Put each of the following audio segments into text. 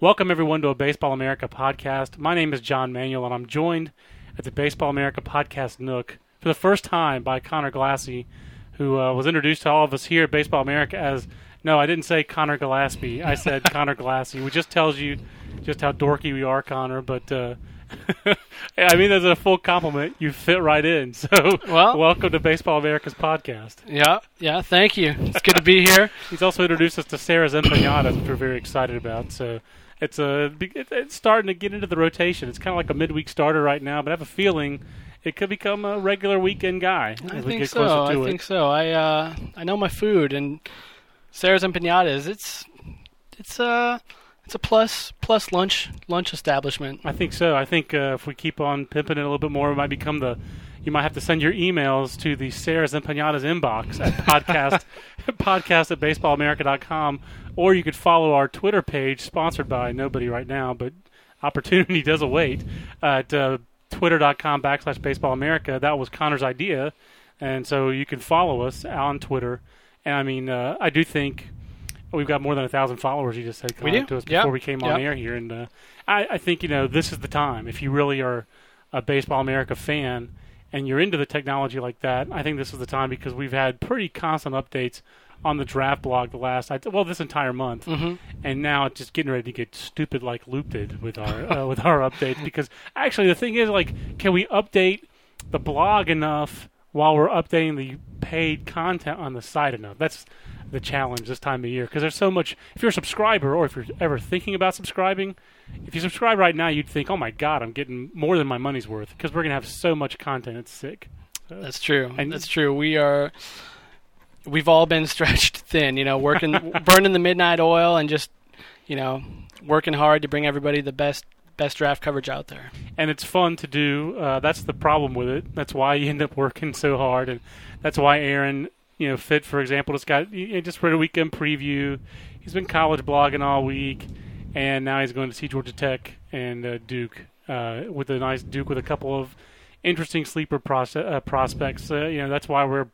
Welcome, everyone, to a Baseball America podcast. My name is John Manuel, and I'm joined at the Baseball America podcast Nook for the first time by Conor Glassey, who uh, was introduced to all of us here at Baseball America as no, I didn't say Connor Gillespie. I said Conor Glassey, which just tells you just how dorky we are, Conor. But uh, I mean, as a full compliment. You fit right in. So, Well- welcome to Baseball America's podcast. Yeah, yeah. Thank you. It's good to be here. He's also introduced us to Sarah's empanadas, which we're very excited about. So it's a it's starting to get into the rotation. It's kind of like a midweek starter right now, but I have a feeling it could become a regular weekend guy I we think get so. closer I to it. think so. I uh, I know my food and Sarah's empanadas. It's it's a it's a plus plus lunch lunch establishment. I think so. I think uh, if we keep on pimping it a little bit more, it might become the. You might have to send your emails to the Sarah's Empanadas inbox at podcast podcast at baseballamerica.com, or you could follow our Twitter page, sponsored by nobody right now, but opportunity does await at uh, twitter.com backslash baseballamerica. That was Conor's idea, and so you can follow us on Twitter. And I mean, uh, I do think we've got more than a thousand followers. You just said We Conor, do. to us Yep. before we came on Yep. air here, and uh, I, I think you know this is the time if you really are a Baseball America fan and you're into the technology like that. I think this is the time because we've had pretty constant updates on the draft blog the last well this entire month, hmm and now it's just getting ready to get stupid like looped with our uh, with our updates because actually the thing is like can we update the blog enough while we're updating the paid content on the site enough that's the challenge this time of year because there's so much if you're a subscriber or if you're ever thinking about subscribing if you subscribe right now you'd think oh my god i'm getting more than my money's worth because we're going to have so much content it's sick That's true. And- That's true. We are. We've all been stretched thin, you know, working, burning the midnight oil, and just, you know, working hard to bring everybody the best best draft coverage out there. and it's fun to do. Uh, that's the problem with it. That's why you end up working so hard, and that's why Aaron, you know, Fitt for example, just got just read a weekend preview. He's been college blogging all week, and now he's going to see Georgia Tech and uh, Duke uh, with a nice Duke with a couple of interesting sleeper pros- uh, prospects. Uh, you know, that's why we're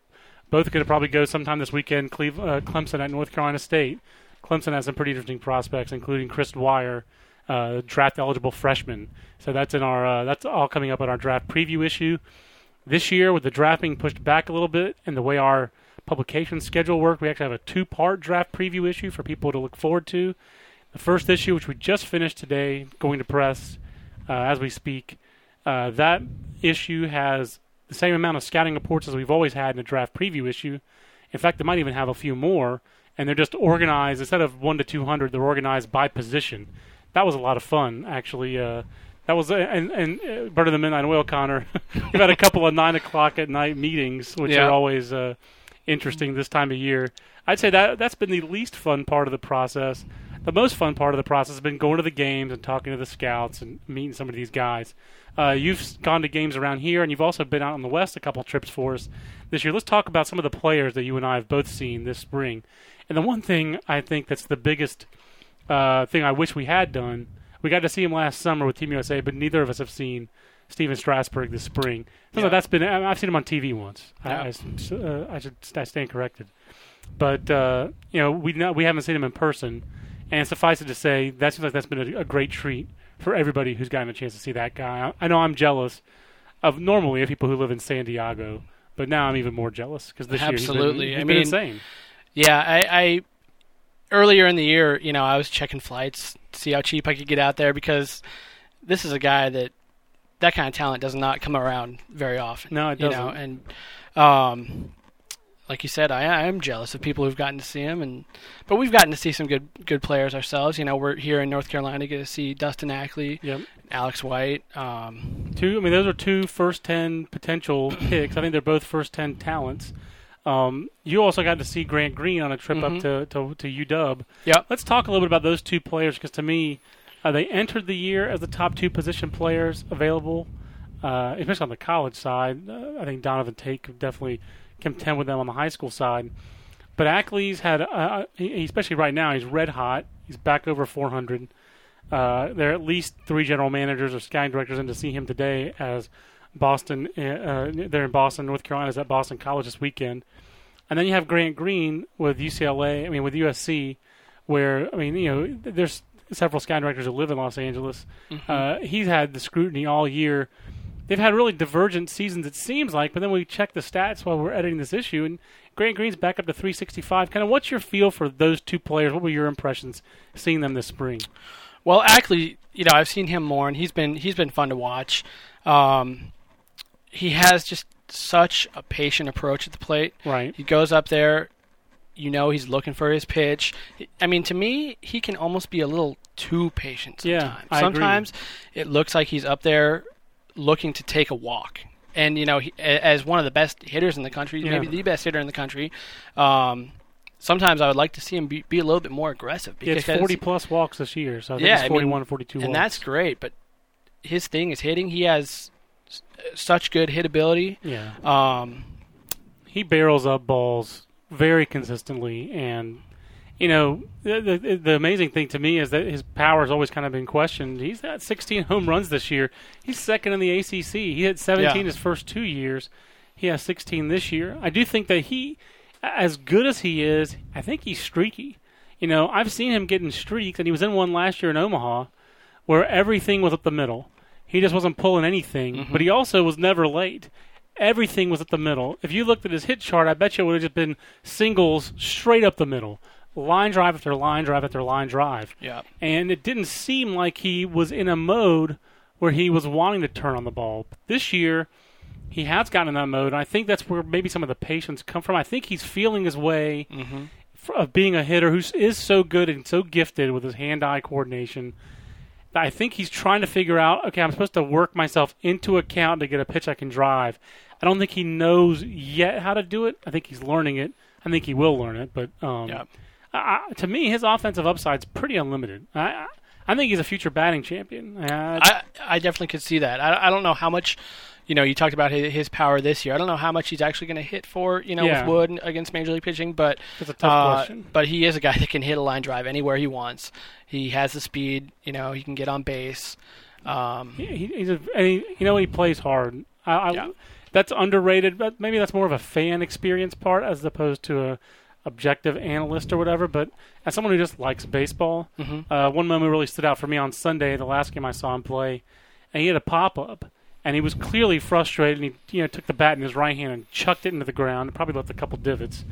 both going to probably go sometime this weekend. Uh, Clemson at North Carolina State. Clemson has some pretty interesting prospects, including Chris Dwyer, uh, draft eligible freshman. So that's in our that's all coming up in our draft preview issue. This year, with the draft being pushed back a little bit, and the way our publication schedule work. we actually have a two-part draft preview issue for people to look forward to. The first issue, which we just finished today, going to press uh, as we speak, uh, that issue has the same amount of scouting reports as we've always had in a draft preview issue. In fact, they might even have a few more, and they're just organized instead of one to two hundred. They're organized by position. That was a lot of fun, actually. Uh, that was and and uh, Bird of the Midnight Oil, Conor. We've had a couple of nine o'clock at night meetings, which Yeah. are always uh, interesting this time of year. I'd say that that's been the least fun part of the process. The most fun part of the process has been going to the games and talking to the scouts and meeting some of these guys. Uh, you've gone to games around here, and you've also been out in the West a couple trips for us this year. Let's talk about some of the players that you and I have both seen this spring. And the one thing I think that's the biggest uh, thing I wish we had done, we got to see him last summer with Team USA, but neither of us have seen Stephen Strasburg this spring. So Yeah. that's been I- I've seen him on TV once. I, Yeah. I s- uh, I should I stand corrected, but uh, you know we not, we haven't seen him in person, and suffice it to say that seems like that's been a, a great treat for everybody who's gotten a chance to see that guy. I, I know I'm jealous of normally of people who live in San Diego, but now I'm even more jealous because this Absolutely. year he's been, he's I mean, insane. Yeah, I, I earlier in the year, you know, I was checking flights, to see how cheap I could get out there because this is a guy that that kind of talent does not come around very often. No, it you know, doesn't. and um, like you said, I, I am jealous of people who've gotten to see him, and but we've gotten to see some good good players ourselves. You know, we're here in North Carolina, get to see Dustin Ackley, Yep. Alex White. Um, Two. I mean, those are two first ten potential picks. I think they're both first ten talents. Um, you also got to see Grant Green on a trip Mhm. up to, to to UW. Yep. Let's talk a little bit about those two players because to me, uh, they entered the year as the top two position players available, uh, especially on the college side. Uh, I think Donovan Tate could definitely contend with them on the high school side. But Ackley's had, uh, he, especially right now, he's red hot. He's back over 400. Uh, there are at least three general managers or scouting directors in to see him today as Boston. Uh, uh, they're in Boston, North Carolina, is at Boston College this weekend. And then you have Grant Green with UCLA. I mean, with USC, where I mean, you know, there's several scouting directors who live in Los Angeles. Uh, he's had the scrutiny all year. They've had really divergent seasons, it seems like, but then we check the stats while we're editing this issue, and Grant Green's back up to 365. Kind of what's your feel for those two players? What were your impressions seeing them this spring? Well, actually, you know, I've seen him more, and he's been he's been fun to watch. Um, he has just such a patient approach at the plate. Right. He goes up there, you know, he's looking for his pitch. I mean, to me, he can almost be a little too patient sometimes. Yeah, sometimes. Agree. it looks like he's up there looking to take a walk. And you know, he, as one of the best hitters in the country, Yeah. maybe the best hitter in the country, um, sometimes I would like to see him be, be a little bit more aggressive. Because it's 40 plus walks this year, so I think Yeah, it's I mean, or 42 and that's great. But his thing is hitting. He has such good hit ability. yeah. Um, he barrels up balls very consistently and you know the, the the amazing thing to me is that his power has always kind of been questioned. He's had 16 home runs this year. He's second in the ACC he had 17 Yeah. his first 2 years. He has 16 this year. I do think that he as good as he is i think he's streaky. You know i've seen him getting streaks and he was in one last year in omaha where everything was up the middle. He just wasn't pulling anything mm-hmm. but he also was never late everything was at the middle. If you looked at his hit chart, I bet you it would have just been singles straight up the middle, line drive after line drive after line drive. yeah. And it didn't seem like he was in a mode where he was wanting to turn on the ball. But This year, he has gotten in that mode, and I think that's where maybe some of the patience come from. I think he's feeling his way mm-hmm. f- of being a hitter who is so good and so gifted with his hand-eye coordination. I think he's trying to figure out. Okay, I'm supposed to work myself into a count to get a pitch I can drive. I don't think he knows yet how to do it. I think he's learning it. I think he will learn it. But um, Yeah. I, I- to me, his offensive upside's pretty unlimited. I, I, I think he's a future batting champion. Uh, I I definitely could see that. I, I don't know how much, you know, you talked about his, his power this year. I don't know how much he's actually going to hit for, you know, Yeah. with Wood against Major League pitching, but a tough uh, question. But he is a guy that can hit a line drive anywhere he wants. He has the speed. You know, he can get on base. Um, he- he's a, and he, you know, he plays hard. I, I, Yeah. That's underrated, but maybe that's more of a fan experience part as opposed to a objective analyst or whatever. But as someone who just likes baseball, mhm. uh, one moment really stood out for me on Sunday, the last game I saw him play, and he had a pop up, and he was clearly frustrated. And he, you know, took the bat in his right hand and chucked it into the ground. Probably left a couple divots,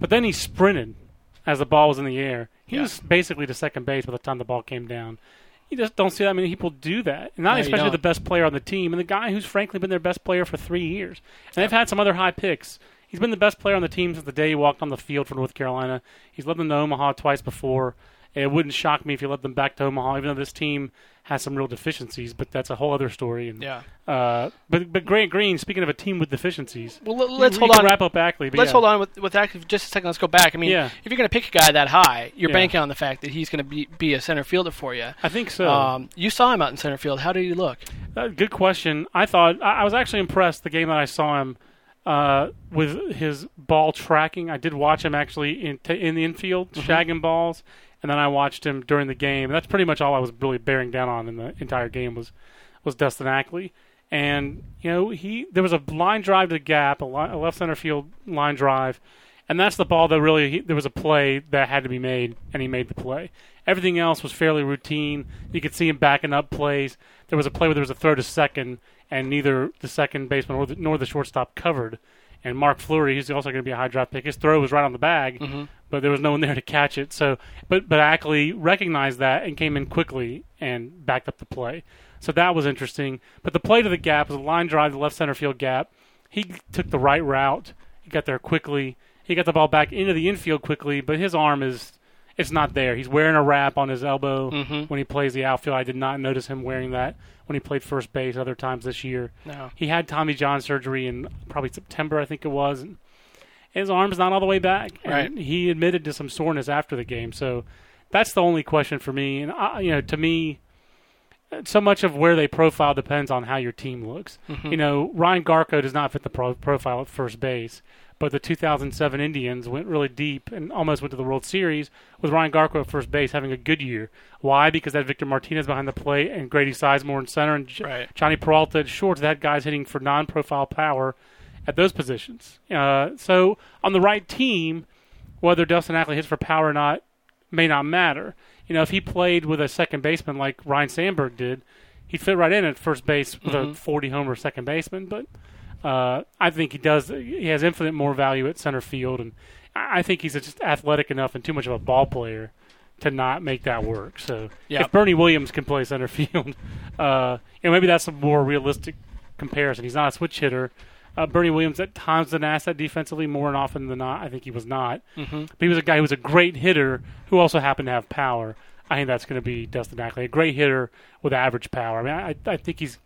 but then he sprinted as the ball was in the air. He Yeah. was basically to second base by the time the ball came down. You just don't see that many people do that. And not No, especially the best player on the team and the guy who's frankly been their best player for three years. And they've had some other high picks. He's been the best player on the team since the day he walked on the field for North Carolina. He's led them to Omaha twice before. It wouldn't shock me if you let them back to Omaha, even though this team has some real deficiencies. But that's a whole other story. And, Yeah. Uh, but but Grant Green, speaking of a team with deficiencies, Well, let- let's hold on. Wrap up Ackley. Let's yeah. hold on with with that just a second. Let's go back. I mean, Yeah. if you're going to pick a guy that high, you're Yeah. banking on the fact that he's going to be be a center fielder for you. I think so. Um, you saw him out in center field. How did he look? Uh, good question. I thought I, I was actually impressed the game that I saw him uh, with his ball tracking. I did watch him actually in t- in the infield shagging balls, and then I watched him during the game. That's pretty much all I was really bearing down on in the entire game was was Dustin Ackley. And you know he there was a line drive to the gap, a, li- a left center field line drive, and that's the ball that really he, there was a play that had to be made, and he made the play. Everything else was fairly routine. You could see him backing up plays. There was a play where there was a throw to second, and neither the second baseman nor the, nor the shortstop covered. And Mark Fleury, he's also going to be a high draft pick. His throw was right on the bag, Mm-hmm. but there was no one there to catch it. So, but but Ackley recognized that and came in quickly and backed up the play. So that was interesting. But the play to the gap was a line drive to the left center field gap. He took the right route. He got there quickly. He got the ball back into the infield quickly, but his arm is it's not there. He's wearing a wrap on his elbow Mhm. when he plays the outfield. I did not notice him wearing that when he played first base other times this year. No. He had Tommy John surgery in probably September, I think it was. And his arm's not all the way back. And He admitted to some soreness after the game. So that's the only question for me. And I, you know, to me, so much of where they profile depends on how your team looks. Mhm. You know, Ryan Garko does not fit the pro- profile at first base, but the 2007 Indians went really deep and almost went to the World Series with Ryan Garko at first base having a good year. Why? Because had Victor Martinez behind the plate and Grady Sizemore in center and Right. Jhonny Peralta at short. That guy's hitting for non-profile power at those positions. Uh, so on the right team, whether Dustin Ackley hits for power or not may not matter. You know, if he played with a second baseman like Ryne Sandberg did, he'd fit right in at first base with a Mhm. 40 homer second baseman. But uh, I think he does. He has infinite more value at center field, and I think he's just athletic enough and too much of a ball player to not make that work. So Yeah. if Bernie Williams can play center field, uh, you know, maybe that's a more realistic comparison. He's not a switch hitter. Uh, Bernie Williams at times an asset defensively more and often than not. I think he was not. hmm But he was a guy who was a great hitter who also happened to have power. I think that's going to be Dustin Ackley, a great hitter with average power. I mean, I, I think he's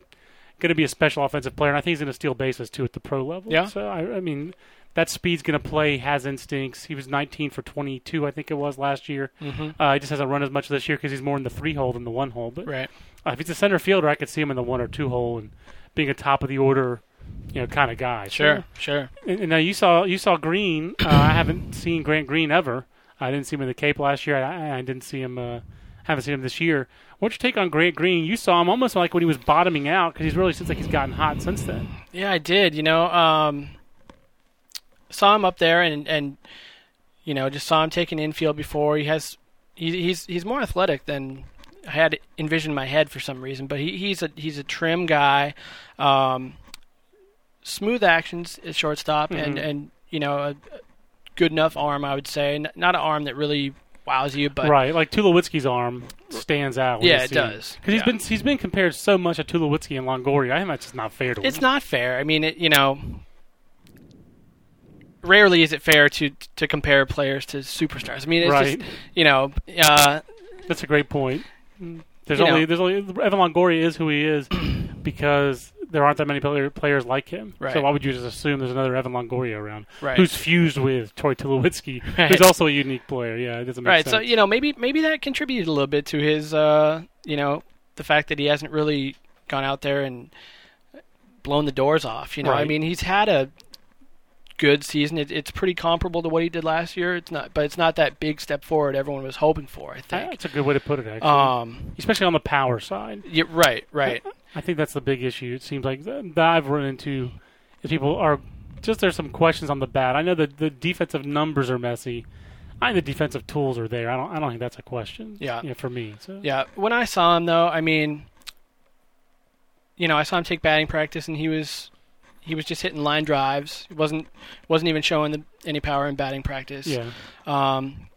going to be a special offensive player, and I think he's going to steal bases too at the pro level. Yeah. So I, I mean, that speed's going to play. Has instincts. He was 19 for 22, I think it was last year. hmm Uh, he just hasn't run as much this year because he's more in the three hole than the one hole. But Right. uh, if he's a center fielder, I could see him in the one or two hole and being a top of the order, you know, kind of guy. So- Sure. Sure. and, and now you saw you saw Green. Uh, I haven't seen Grant Green ever. I didn't see him in the Cape last year. I, I didn't see him. Haven't seen him this year. What's your take on Grant Green? You saw him almost like when he was bottoming out because he's really seems like he's gotten hot since then. Yeah, I did. You know, um, saw him up there, and and you know, just saw him taking infield before. He has, he, he's he's more athletic than I had envisioned in my head for some reason. But he, he's a he's a trim guy, um, smooth actions at shortstop, and Mhm. and you know, a good enough arm, I would say. Not an arm that really wows you, but right, like Tulowitzki's arm stands out. Yeah, it does. Because he's Yeah. been he's been compared so much to Tulowitzki and Longoria. I think that's just not fair to it's him. not fair. I mean, it, you know, rarely is it fair to to compare players to superstars. I mean, it's right. just you know, uh, That's a great point. There's only know. there's only Evan Longoria is who he is because there aren't that many player, players like him. So why would you just assume there's another Evan Longoria around right, who's fused with Troy Tulowitzki, Right. who's also a unique player? Yeah, it doesn't make right. sense. So you know, maybe maybe that contributed a little bit to his, uh, you know, the fact that he hasn't really gone out there and blown the doors off. You know, I mean, he's had a good season. It, it's pretty comparable to what he did last year. It's not, but it's not that big step forward everyone was hoping for. I think. That's a good way to put it, actually. Um, Especially on the power side. yeah, right, right. I think that's the big issue. It seems like that I've run into is people are just there's some questions on the bat. I know that the defensive numbers are messy. I think the defensive tools are there. I don't. I don't think that's a question. Yeah. you know, for me. So Yeah, when I saw him though, I mean, you know, I saw him take batting practice, and he was he was just hitting line drives. He wasn't wasn't even showing the, any power in batting practice. yeah, Um,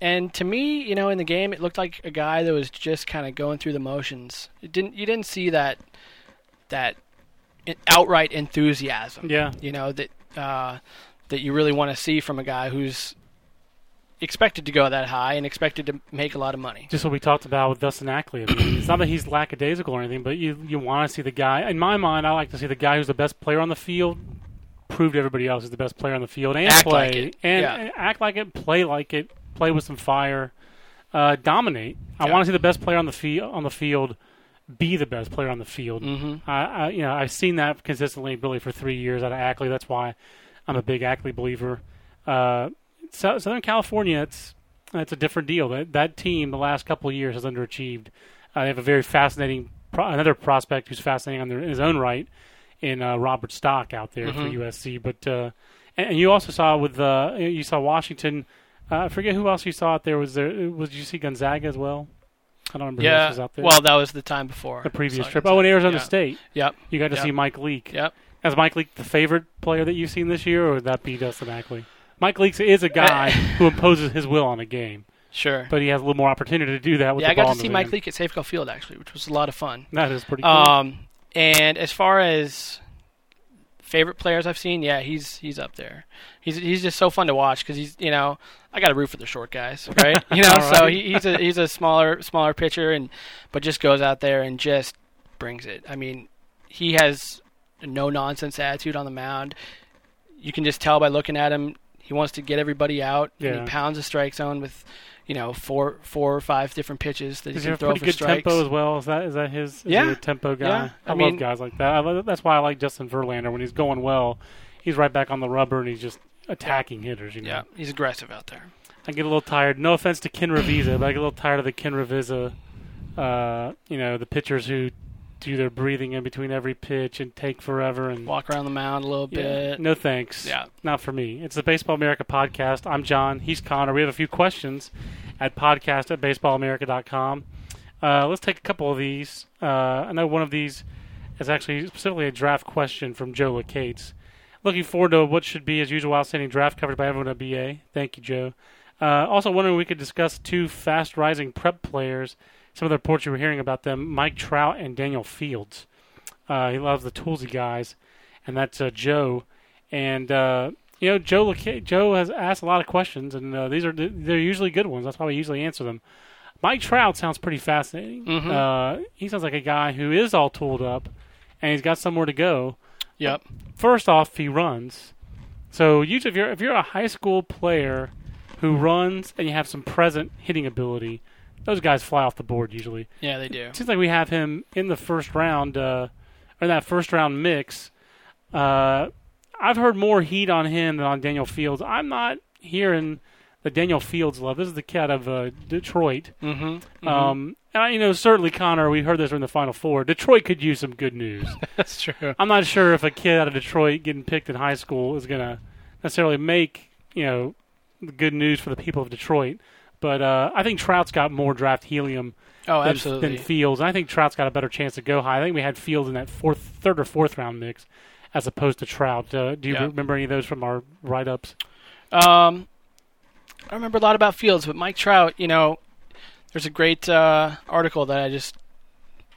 and to me, you know, in the game, it looked like a guy that was just kind of going through the motions. It didn't you didn't see that that outright enthusiasm. yeah. You know that uh, that you really want to see from a guy who's expected to go that high and expected to make a lot of money. just what we talked about with Dustin Ackley. I mean, it's not that he's lackadaisical or anything, but you you want to see the guy. In my mind, I like to see the guy who's the best player on the field prove to everybody else he's the best player on the field and Act play like and, Yeah. and act like it, play like it, play with some fire, uh, dominate. I Yeah. want to see the best player on the field on the field be the best player on the field. Mm-hmm. I, I you know I've seen that consistently really for three years out of Ackley. That's why I'm a big Ackley believer. Uh, so, Southern California, it's it's a different deal. That that team the last couple of years has underachieved. Uh, they have a very fascinating pro- another prospect who's fascinating on their, in his own right in uh, Robert Stock out there for Mhm. USC. But uh, and, and you also saw with uh, you saw Washington. Uh, I forget who else you saw out there. Was there was you see Gonzaga as well? I don't remember who else Yeah. was out there. Well, that was the time before the previous trip. Oh, and Arizona yeah. State. Yep. You got to Yep. see Mike Leake. Yep. Is Mike Leake the favorite player that you've seen this year, or would that be Dustin Ackley? Mike Leake is a guy who imposes his will on a game, Sure. but he has a little more opportunity to do that with yeah, I got to see Mike. Leake at Safeco Field actually, which was a lot of fun. That is pretty cool. Um, and as far as favorite players I've seen, yeah, he's he's up there. He's he's just so fun to watch because he's you know I got to root for the short guys, right? You know, All so he, he's a he's a smaller smaller pitcher and but just goes out there and just brings it. I mean, he has no nonsense attitude on the mound. You can just tell by looking at him. He wants to get everybody out. and Yeah. he pounds the strike zone with, you know, four four or five different pitches that he can throw pretty for good strikes. tempo as well? Is that is that his? Is Yeah. tempo guy. Yeah. I, I love mean- guys like that. I love, that's why I like Justin Verlander when he's going well. He's right back on the rubber and he's just attacking hitters. You know, Yeah, he's aggressive out there. I get a little tired. No offense to Ken Ravizza, but I get a little tired of the Ken Ravizza. Uh, you know, the pitchers who do their breathing in between every pitch and take forever and Walk around the mound a little Yeah. bit. No thanks. Yeah. Not for me. It's the Baseball America podcast. I'm John. He's Conor. We have a few questions at podcast at baseballamerica.com. Uh, let's take a couple of these. Uh, I know one of these is actually specifically a draft question from Joe LaCates. Looking forward to what should be, as usual, outstanding draft coverage by everyone at BA. Thank you, Joe. Uh, also, wondering if we could discuss two fast rising prep players. Some of the reports you were hearing about them Mike Trout and Daniel Fields. Uh, he loves the toolsy guys, and that's uh, Joe. And uh, you know, Joe Joe has asked a lot of questions, and uh, these are they're usually good ones. That's why we usually answer them. Mike Trout sounds pretty fascinating. Mhm. Uh, he sounds like a guy who is all tooled up, and he's got somewhere to go. Yep. First off, he runs. So usually, if you're if you're a high school player who runs and you have some present hitting ability, those guys fly off the board usually. Yeah, they do. It seems like we have him in the first round, uh, or that first round mix. Uh, I've heard more heat on him than on Daniel Fields. I'm not hearing the Daniel Fields love. This is the cat of uh, Detroit. Mm-hmm. Um, and I, you know, certainly Conor. We heard this in the Final Four. Detroit could use some good news. That's true. I'm not sure if a kid out of Detroit getting picked in high school is going to necessarily make you know good news for the people of Detroit. But uh, I think Trout's got more draft helium Oh, than, absolutely. than Fields. And I think Trout's got a better chance to go high. I think we had Fields in that fourth, third or fourth round mix, as opposed to Trout. Uh, do you Yeah. remember any of those from our write ups? Um, I remember a lot about Fields, but Mike Trout, you know, there's a great uh, article that I just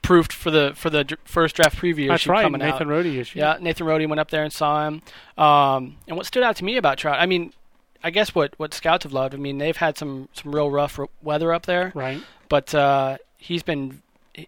proofed for the for the dr- first draft preview That's issue right, coming Nathan out. Rhodey issue. Yeah, Nathan Rhodey went up there and saw him. Um, and what stood out to me about Trout, I mean, I guess what, what scouts have loved. I mean, they've had some some real rough weather up there, Right. but uh, he's been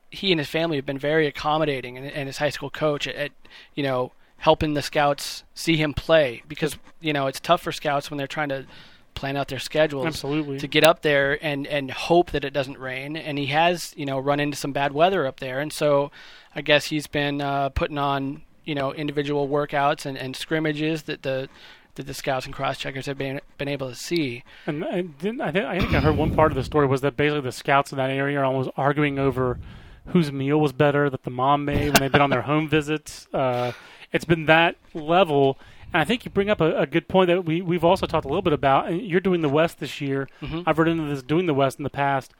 he and his family have been very accommodating, and, and his high school coach at, at you know helping the scouts see him play because you know it's tough for scouts when they're trying to plan out their schedules Absolutely. to get up there and and hope that it doesn't rain. And he has you know run into some bad weather up there, and so I guess he's been uh, putting on you know individual workouts and, and scrimmages that the that the scouts and cross checkers have been been able to see. And, and didn't, I, think, I think I heard one part of the story was that basically the scouts in that area are almost arguing over whose meal was better that the mom made when they've been on their home visits. Uh, it's been that level. And I think you bring up a, a good point that we, we've also talked a little bit about. And you're doing the West this year. Mhm. I've run into this doing the West in the past.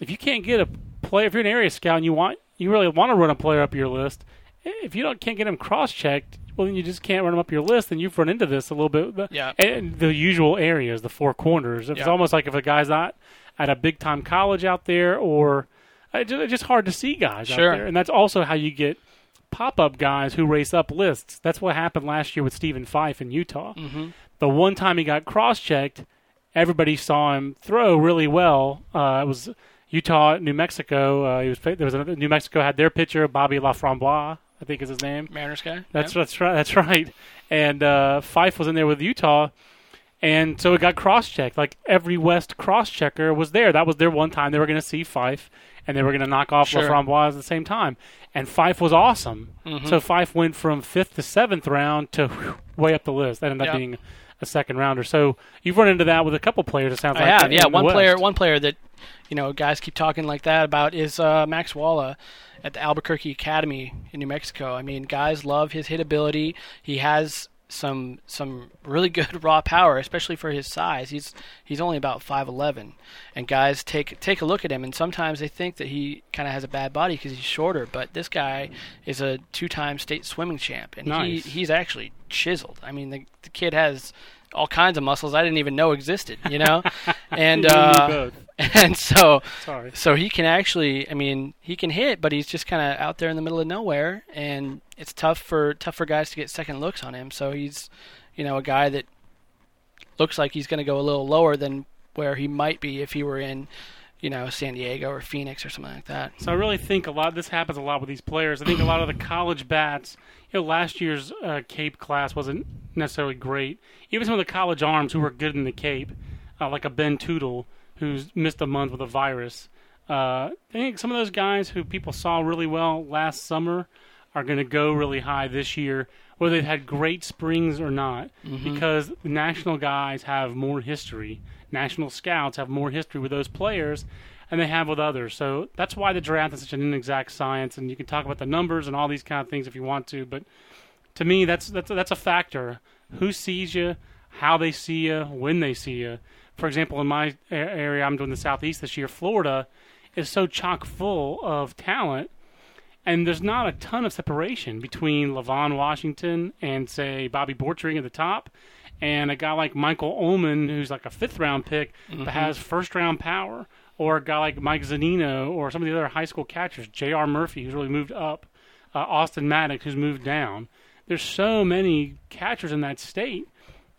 If you can't get a player, if you're an area scout and you want, you really want to run a player up your list, if you don't can't get him cross checked, well, then you just can't run them up your list, and you've run into this a little bit. Yeah. And the usual areas, the four corners. It's Yeah. almost like if a guy's not at a big time college out there, or just, it's just hard to see guys Sure. out there. And that's also how you get pop up guys who race up lists. That's what happened last year with Stephen Fife in Utah. Mm-hmm. The one time he got cross checked, everybody saw him throw really well. Uh, it was Utah, New Mexico. Uh, he was there was another, New Mexico had their pitcher Bobby LaFromboise, I think is his name. Mariners guy. That's yeah. that's right. That's right. And uh, Fife was in there with Utah, and so it got cross-checked. Like every West cross-checker was there. That was their one time they were going to see Fife, and they were going to knock off Sure. LaFromboise at the same time. And Fife was awesome. Mhm. So Fife went from fifth to seventh round to whew, way up the list. That ended up Yeah. being a second rounder. So you've run into that with a couple players. It sounds I like have, yeah. One West. player, one player that you know guys keep talking like that about is uh, Max Walla at the Albuquerque Academy in New Mexico. I mean, guys love his hit ability. He has some some really good raw power, especially for his size. He's he's only about five eleven, and guys take take a look at him, and sometimes they think that he kind of has a bad body because he's shorter. But this guy is a two time state swimming champ, and Nice. he he's actually chiseled. I mean, the the kid has all kinds of muscles I didn't even know existed. You know, and uh, and so Sorry. so he can actually I mean he can hit but he's just kind of out there in the middle of nowhere and it's tough for tough for guys to get second looks on him so he's you know a guy that looks like he's going to go a little lower than where he might be if he were in you know San Diego or Phoenix or something like that So I really think a lot. This happens a lot with these players. I think a lot of the college bats. You know, last year's uh, Cape class wasn't necessarily great. Even some of the college arms who were good in the Cape, uh, like a Ben Tootle, who's missed a month with a virus. Uh, I think some of those guys who people saw really well last summer are going to go really high this year, whether they've had great springs or not, because the national guys have more history. National scouts have more history with those players. and they have with others. So that's why the draft is such an inexact science, and you can talk about the numbers and all these kind of things if you want to, but to me, that's that's that's a factor. Who sees you, how they see you, when they see you. For example, in my area, I'm doing the southeast this year. Florida is so chock full of talent, and there's not a ton of separation between Levon Washington and say Bobby Borchering at the top, and a guy like Michael Ullman, who's like a fifth round pick Mm-hmm. but has first round power, or a guy like Mike Zunino, or some of the other high school catchers, J.R. Murphy, who's really moved up, uh, Austin Maddox, who's moved down. There's so many catchers in that state.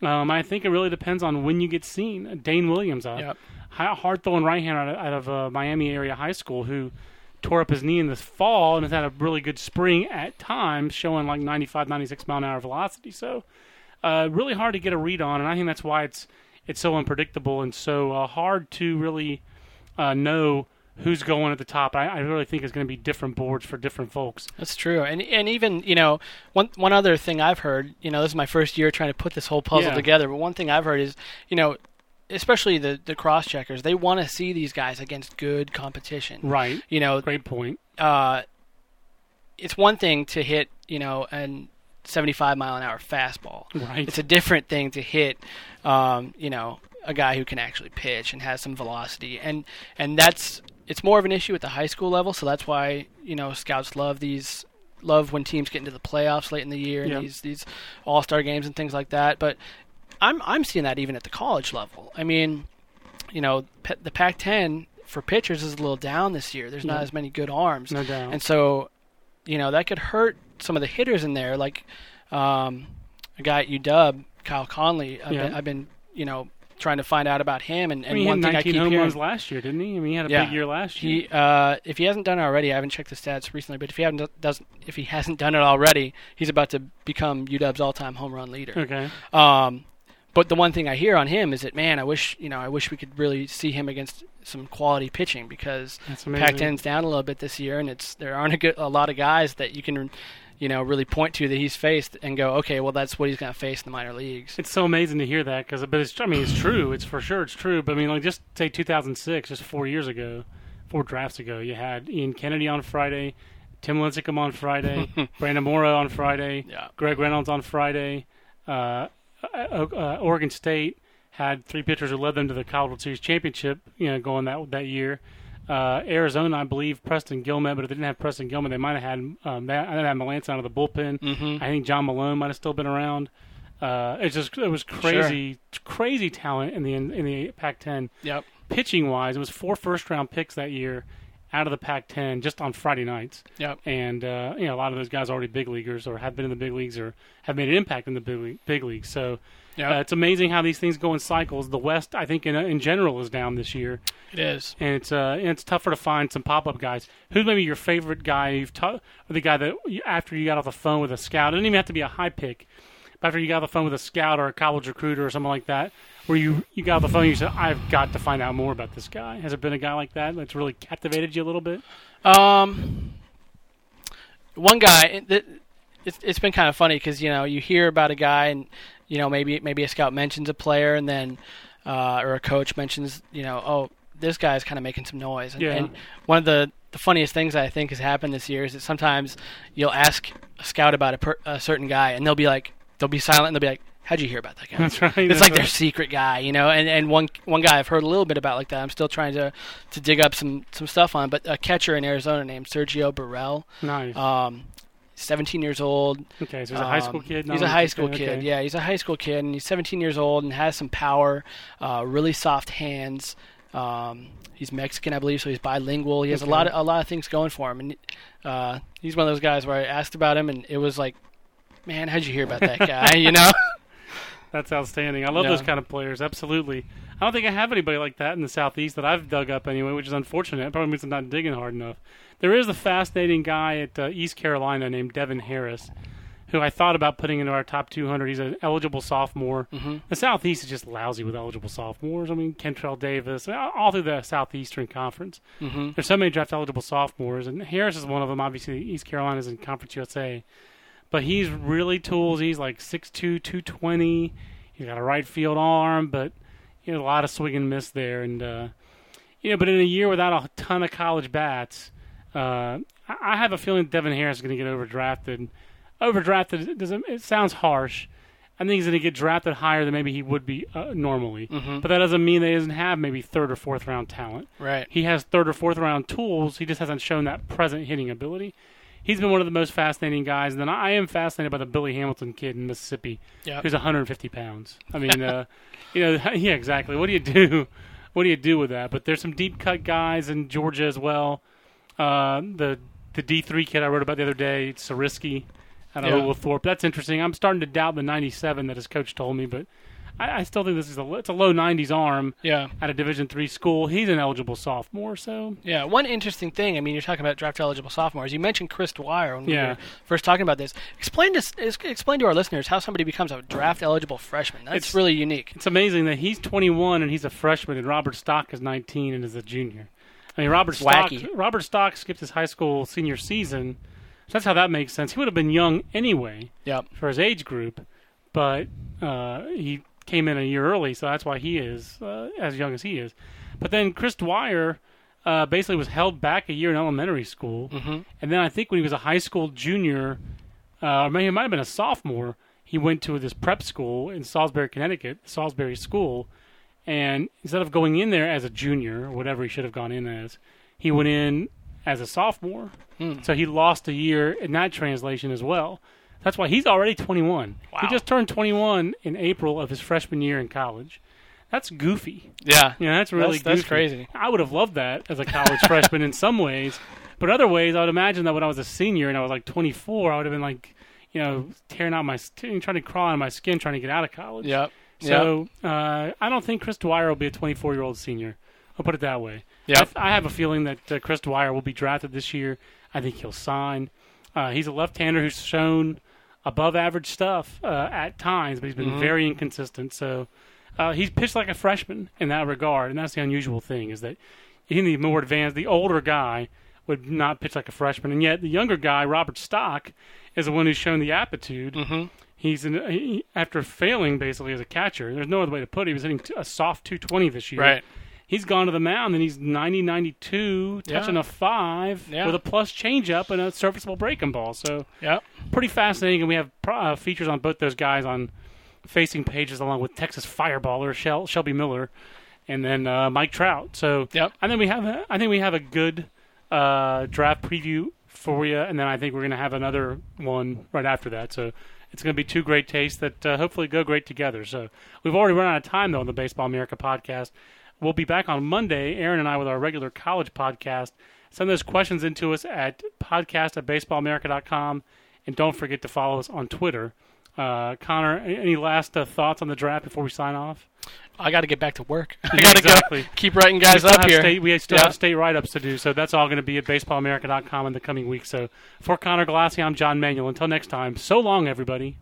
Um, I think it really depends on when you get seen. Dane Williams, a Yep. hard throwing right hand out of, out of uh, Miami area high school, who tore up his knee in this fall and has had a really good spring at times, showing like 95, 96 mile an hour velocity. So, uh, really hard to get a read on, and I think that's why it's it's so unpredictable and so uh, hard to really uh, know who's going at the top. I, I really think it's going to be different boards for different folks. That's true, and and even you know one one other thing I've heard, you know, this is my first year trying to put this whole puzzle Yeah. together. But one thing I've heard is, you know, especially the the cross checkers, they want to see these guys against good competition. Right. You know, Great point. uh, it's one thing to hit, you know, an 75 mile an hour fastball. Right. It's a different thing to hit, um, you know, a guy who can actually pitch and has some velocity, and and that's it's more of an issue at the high school level. So that's why you know scouts love these love when teams get into the playoffs late in the year Yeah. and these these all star games and things like that. But I'm I'm seeing that even at the college level. I mean, you know, the Pac-10 for pitchers is a little down this year. There's not Yeah. as many good arms. No doubt. And so, you know, that could hurt some of the hitters in there, like um, a guy at UW, Kyle Conley. I've, Yeah. been, I've been, you know, trying to find out about him. And, and he one thing I keep hearing, last year, didn't he? I mean, he had a Yeah. big year last year. he, uh, if he hasn't done it already, I haven't checked the stats recently, but if he haven't doesn't, if he hasn't done it already, he's about to become UW's all-time home run leader. okay. Um, but the one thing I hear on him is that man, I wish you know, I wish we could really see him against some quality pitching because That's amazing. Pac-10's down a little bit this year, and it's there aren't a, good, a lot of guys that you can, you know, really point to that he's faced and go, okay, well that's what he's going to face in the minor leagues. It's so amazing to hear that because, but it's, I mean, it's true. It's for sure, it's true. But I mean, like just say 2006, just four years ago, four drafts ago, you had Ian Kennedy on Friday, Tim Lincecum on Friday, Brandon Morrow on Friday, Yeah. Greg Reynolds on Friday. Uh, uh, uh, Oregon State had three pitchers who led them to the College World Series championship. You know, going that that year. Uh, Arizona, I believe Preston Guilmet, but if they didn't have Preston Guilmet, they might have had um, that. I had Melancon out of the bullpen. Mm-hmm. I think John Malone might have still been around. Uh, it's just it was crazy, crazy talent in the in the Pac-10 Yep. pitching wise. It was four first round picks that year out of the Pac-10 just on Friday nights, Yep. and uh, you know a lot of those guys are already big leaguers or have been in the big leagues or have made an impact in the big league, big leagues. So Yeah. uh, it's amazing how these things go in cycles. The West, I think, in in general, is down this year it is. and it's uh, and it's tougher to find some pop up guys. Who's maybe your favorite guy you've or the guy that you, after you got off the phone with a scout, it doesn't even have to be a high pick, after you got the phone with a scout or a college recruiter or something like that, where you you got the phone, and you said, "I've got to find out more about this guy." Has it been a guy like that that's really captivated you a little bit? Um, one guy. It, it, it's it's been kind of funny because you know you hear about a guy and you know maybe maybe a scout mentions a player and then uh, or a coach mentions you know oh this guy's kind of making some noise and, Yeah. and one of the the funniest things I think has happened this year is that sometimes you'll ask a scout about a, per, a certain guy and they'll be like they'll be silent and they'll be like how'd you hear about that guy That's right. it's that's like right. their secret guy, you know. And and one one guy I've heard a little bit about like that. I'm still trying to to dig up some some stuff on. But a catcher in Arizona named Sergio Burrell, nice. um, 17 years old. okay, so he's a high school Um, kid. He's a high school okay, kid. Yeah, he's a high school kid, and he's 17 years old and has some power. Uh, really soft hands. Um, he's Mexican, I believe, so he's bilingual. He has Okay. a lot of a lot of things going for him, and uh, he's one of those guys where I asked about him, and it was like, man, how'd you hear about that guy? you know? That's outstanding. I love Yeah. those kind of players. Absolutely. I don't think I have anybody like that in the southeast that I've dug up anyway, which is unfortunate. It probably means I'm not digging hard enough. There is a fascinating guy at uh, East Carolina named Devin Harris, who I thought about putting into our top 200. He's an eligible sophomore. hmm The southeast is just lousy with eligible sophomores. I mean, Kentrail Davis, all through the southeastern conference. hmm There's so many draft eligible sophomores, and Harris is one of them. Obviously, East Carolina's in Conference USA, but he's really tools. He's like 6'2", 220. He's got a right field arm, but you know, a lot of swing and miss there. And uh, You know, but in a year without a ton of college bats, uh, I have a feeling Devin Harris is going to get overdrafted. Overdrafted doesn't. It sounds harsh. I think he's going to get drafted higher than maybe he would be uh, normally. Mhm. But that doesn't mean that he doesn't have maybe third or fourth round talent. Right. He has third or fourth round tools. He just hasn't shown that present hitting ability. He's been one of the most fascinating guys. And then I am fascinated by the Billy Hamilton kid in Mississippi, Yeah. who's 150 pounds. I mean, uh, you know, yeah, exactly. What do you do? What do you do with that? But there's some deep cut guys in Georgia as well. Uh, the the D3 kid I wrote about the other day, Sariski, out of Yeah. Oglethorpe. That's interesting. I'm starting to doubt the 97 that his coach told me, but I, I still think this is a it's a low 90s arm Yeah. at a Division three school. He's an eligible sophomore, so Yeah, one interesting thing. I mean, you're talking about draft eligible sophomores. You mentioned Chris Dwyer when we were first talking about this. Explain to explain to our listeners how somebody becomes a draft eligible freshman. That's It's- really unique. it's amazing that he's 21 and he's a freshman, and Robert Stock is 19 and is a junior. I mean, Robert Stock. Wacky. Robert Stock skipped his high school senior season. So that's how that makes sense. He would have been young anyway Yep. for his age group, but uh, he came in a year early, so that's why he is uh, as young as he is. But then Chris Dwyer uh, basically was held back a year in elementary school, hmm and then I think when he was a high school junior, uh, or maybe it might have been a sophomore, he went to this prep school in Salisbury, Connecticut, Salisbury School, and instead of going in there as a junior or whatever he should have gone in as, he went in as a sophomore. Hmm. So he lost a year in that translation as well. That's why he's already 21. Wow. He just turned 21 in April of his freshman year in college. That's goofy. Yeah. Yeah, that's really That's- that's crazy. I would have loved that as a college freshman in some ways, but other ways, I would imagine that when I was a senior and I was like 24, I would have been like, you know, tearing out my, skin, trying to crawl out of my skin, trying to get out of college. Yep. So uh, I don't think Chris Dwyer will be a 24 year old senior. I'll put it that way. Yep. I, I have a feeling that uh, Chris Dwyer will be drafted this year. I think he'll sign. Uh, he's a left-hander who's shown above average stuff uh, at times, but he's been Mhm. very inconsistent. So uh, he's pitched like a freshman in that regard, and that's the unusual thing is that in the more advanced, the older guy would not pitch like a freshman, and yet the younger guy, Robert Stock, is the one who's shown the aptitude. hmm He's in, he, after failing basically as a catcher. There's no other way to put it. He was hitting t- a soft 220 this year. Right. He's gone to the mound and he's 90 92, touching Yeah. a five Yeah. with a plus changeup and a serviceable breaking ball. So Yep. pretty fascinating. And we have uh, features on both those guys on facing pages along with Texas Fireballer Shel- Shelby Miller and then uh, Mike Trout. So Yep. I think we have a, I think we have a good uh, draft preview for you, and then I think we're going to have another one right after that. So it's going to be two great tastes that uh, hopefully go great together. So we've already run out of time though on the Baseball America podcast. We'll be back on Monday, Aaron and I, with our regular college podcast. Send those questions into us at podcast at baseballamerica.com, and don't forget to follow us on Twitter. Uh, Conor, any last uh, thoughts on the draft before we sign off? I got to get back to work. I got to exactly. go keep writing guys up here. State, we still Yeah. have state write-ups to do, so that's all going to be at baseballamerica.com in the coming weeks. So for Conor Glassey, I'm John Manuel. Until next time, so long, everybody.